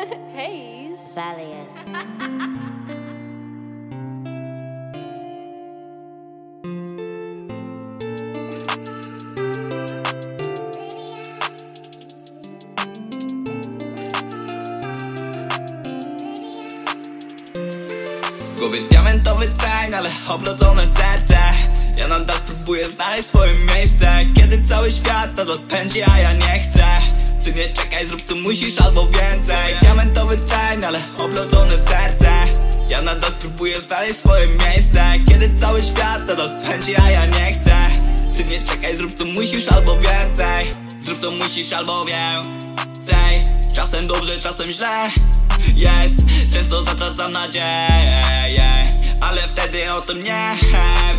Haze. Valius. głowie diamentowy ale oblodzone serce Ja nadal próbuję znaleźć swoje miejsce Kiedy cały świat nas odpędzi, a ja nie chcę Ty nie czekaj, zrób co musisz albo więcej. Diamentowy tań, ale oblodzone serce. Ja nadal próbuję znaleźć swoje miejsce. Kiedy cały świat nas odpędzi, a ja nie chcę. Ty nie czekaj, zrób co musisz albo więcej. Zrób co musisz albo więcej. Czasem dobrze, czasem źle. Jest Często zatracam nadzieję. Ale wtedy o tym nie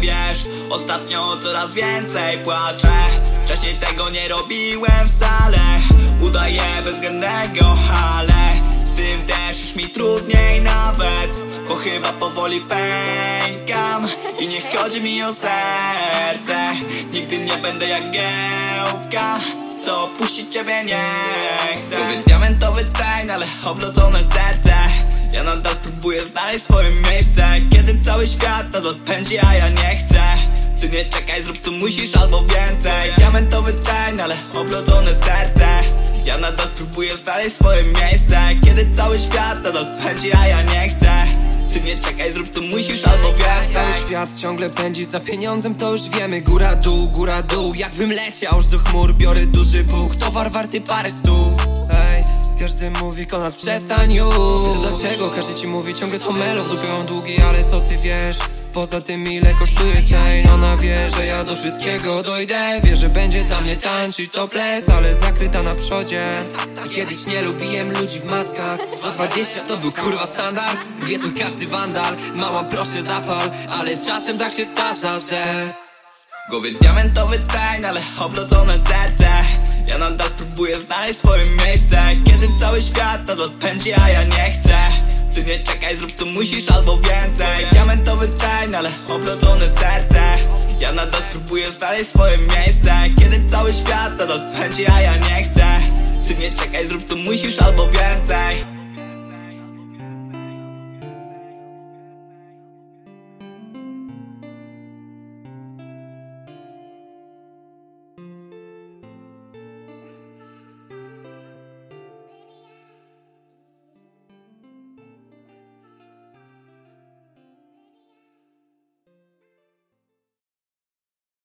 wiesz. Ostatnio coraz więcej płaczę Wcześniej tego nie robiłem wcale Udaję bezwzględnego, ale Z tym też już mi trudniej nawet Bo chyba powoli pękam I nie chodzi mi o serce. Nigdy nie będę jak giełka co puścić ciebie nie chcę. Głowie diamentowy tań, ale oblodzone serce. Ja nadal próbuję znaleźć swoje miejsce Kiedy cały świat nas odpędzi, a ja nie chcę Ty nie czekaj, zrób co musisz albo więcej. Diamentowy tań, ale oblodzone serce. Ja nadal próbuję znaleźć swoje miejsce. Kiedy cały świat nas odpędzi, a ja nie chcę. Ty nie czekaj, zrób co musisz albo więcej. Cały świat ciągle pędzi za pieniądzem, to już wiemy. Góra dół, góra dół, jakbym leciał aż do chmur Biorę duży buch, towar warty parę stów Ej, każdy mówi Konrad przestań już. Dlaczego? Każdy ci mówi ciągle to melo W dupie mam długi, ale co ty wiesz? Poza tym ile kosztuje chain Ona wie, że ja do wszystkiego dojdę. Wie, że będzie dla mnie tańczyć to ples Ale zakryta na przodzie. Kiedyś nie lubiłem ludzi w maskach. Do 20 to był kurwa standard. Wie to każdy wandal. Mama proszę zapal. Ale czasem tak się zdarza, że głowie diamentowy tań, ale oblodzone serce. Ja nadal próbuję znaleźć swoje miejsce. Kiedy cały świat nas odpędzi, a ja nie chcę Ty nie czekaj, zrób co musisz albo więcej. Diamentowy tań, ale oblodzone serce. Ja nadal próbuję znaleźć swoje miejsce. Kiedy cały świat nas odpędzi, a ja nie chcę. Ty nie czekaj, zrób co musisz albo więcej